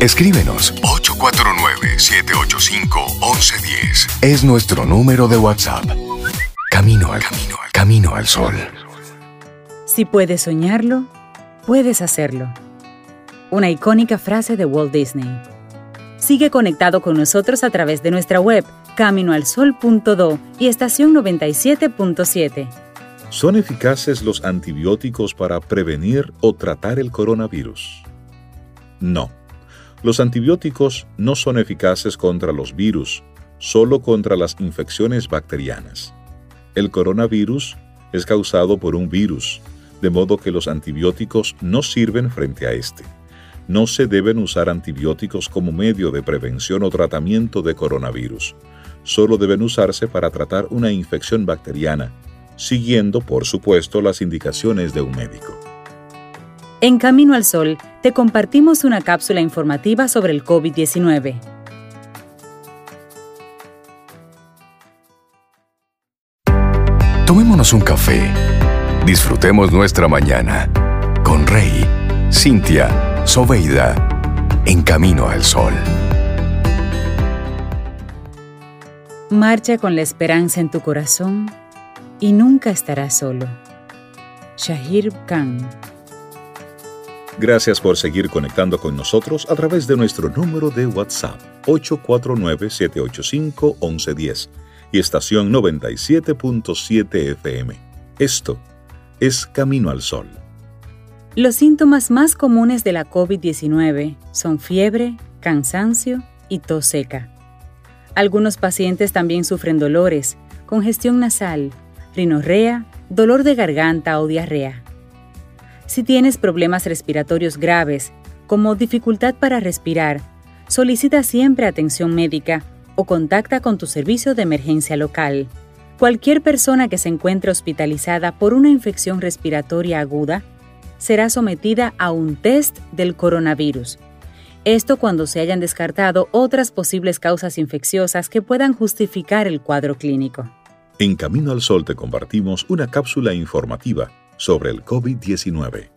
Escríbenos 849-785-1110. Es nuestro número de WhatsApp. Camino al camino, al camino al sol. Si puedes soñarlo, puedes hacerlo. Una icónica frase de Walt Disney. Sigue conectado con nosotros a través de nuestra web caminoalsol.do y estación 97.7. ¿Son eficaces los antibióticos para prevenir o tratar el coronavirus? No. Los antibióticos no son eficaces contra los virus, solo contra las infecciones bacterianas. El coronavirus es causado por un virus, de modo que los antibióticos no sirven frente a este. No se deben usar antibióticos como medio de prevención o tratamiento de coronavirus. Solo deben usarse para tratar una infección bacteriana, siguiendo, por supuesto, las indicaciones de un médico. En Camino al Sol te compartimos una cápsula informativa sobre el COVID-19. Tomémonos un café. Disfrutemos nuestra mañana con Rey, Cintia, Soveida, en Camino al Sol. Marcha con la esperanza en tu corazón y nunca estarás solo. Shahir Khan. Gracias por seguir conectando con nosotros a través de nuestro número de WhatsApp 849-785-1110 y estación 97.7 FM. Esto es Camino al Sol. Los síntomas más comunes de la COVID-19 son fiebre, cansancio y tos seca. Algunos pacientes también sufren dolores, congestión nasal, rinorrea, dolor de garganta o diarrea. Si tienes problemas respiratorios graves, como dificultad para respirar, solicita siempre atención médica o contacta con tu servicio de emergencia local. Cualquier persona que se encuentre hospitalizada por una infección respiratoria aguda será sometida a un test del coronavirus. Esto cuando se hayan descartado otras posibles causas infecciosas que puedan justificar el cuadro clínico. En Camino al Sol te compartimos una cápsula informativa sobre el COVID-19.